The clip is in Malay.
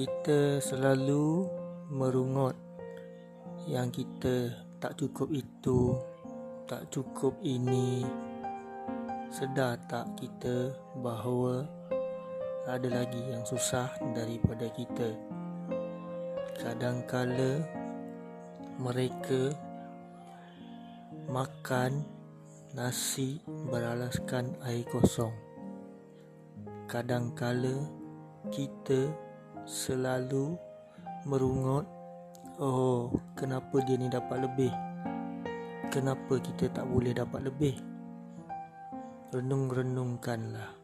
kita selalu merungut yang kita tak cukup itu, tak cukup ini. Sedar tak kita bahawa ada lagi yang susah daripada kita. Kadangkala mereka makan nasi beralaskan air kosong. Kadangkala kita selalu merungut oh kenapa dia ni dapat lebih? Kenapa kita tak boleh dapat lebih? Renung-renungkanlah